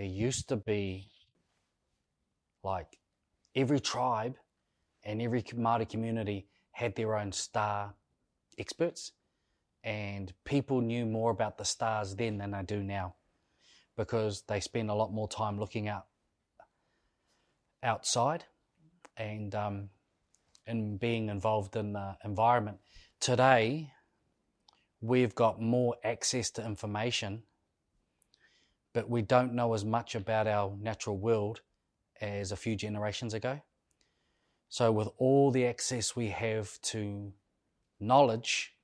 there used to be like every tribe and every Māori community had their own star experts, and people knew more about the stars then than they do now because they spend a lot more time looking out outside and um, and being involved in the environment. Today, we've got more access to information, but we don't know as much about our natural world as a few generations ago. So, with all the access we have to knowledge,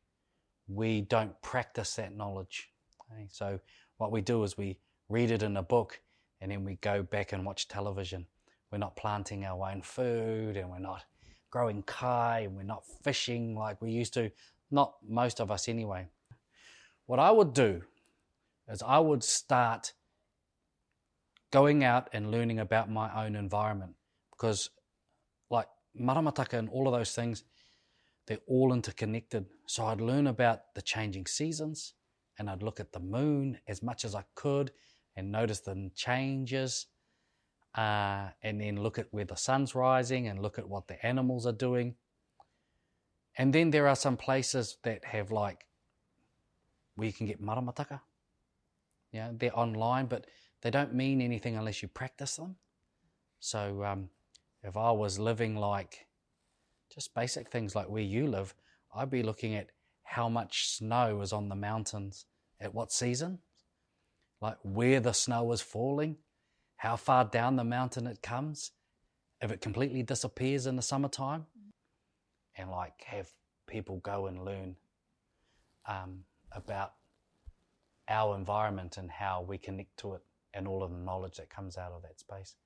we don't practice that knowledge. Okay? So, what we do is we read it in a book and then we go back and watch television. We're not planting our own food and we're not growing kai and we're not fishing like we used to. Not most of us, anyway. What I would do is I would start going out and learning about my own environment because, like maramataka and all of those things, they're all interconnected. So I'd learn about the changing seasons and I'd look at the moon as much as I could and notice the changes. Uh, and then look at where the sun's rising and look at what the animals are doing. And then there are some places that have like where you can get maramataka. Yeah, they're online, but they don't mean anything unless you practice them. So um, if I was living like just basic things like where you live, I'd be looking at how much snow is on the mountains at what season, like where the snow is falling, how far down the mountain it comes, if it completely disappears in the summertime, and like have people go and learn um, about our environment and how we connect to it and all of the knowledge that comes out of that space.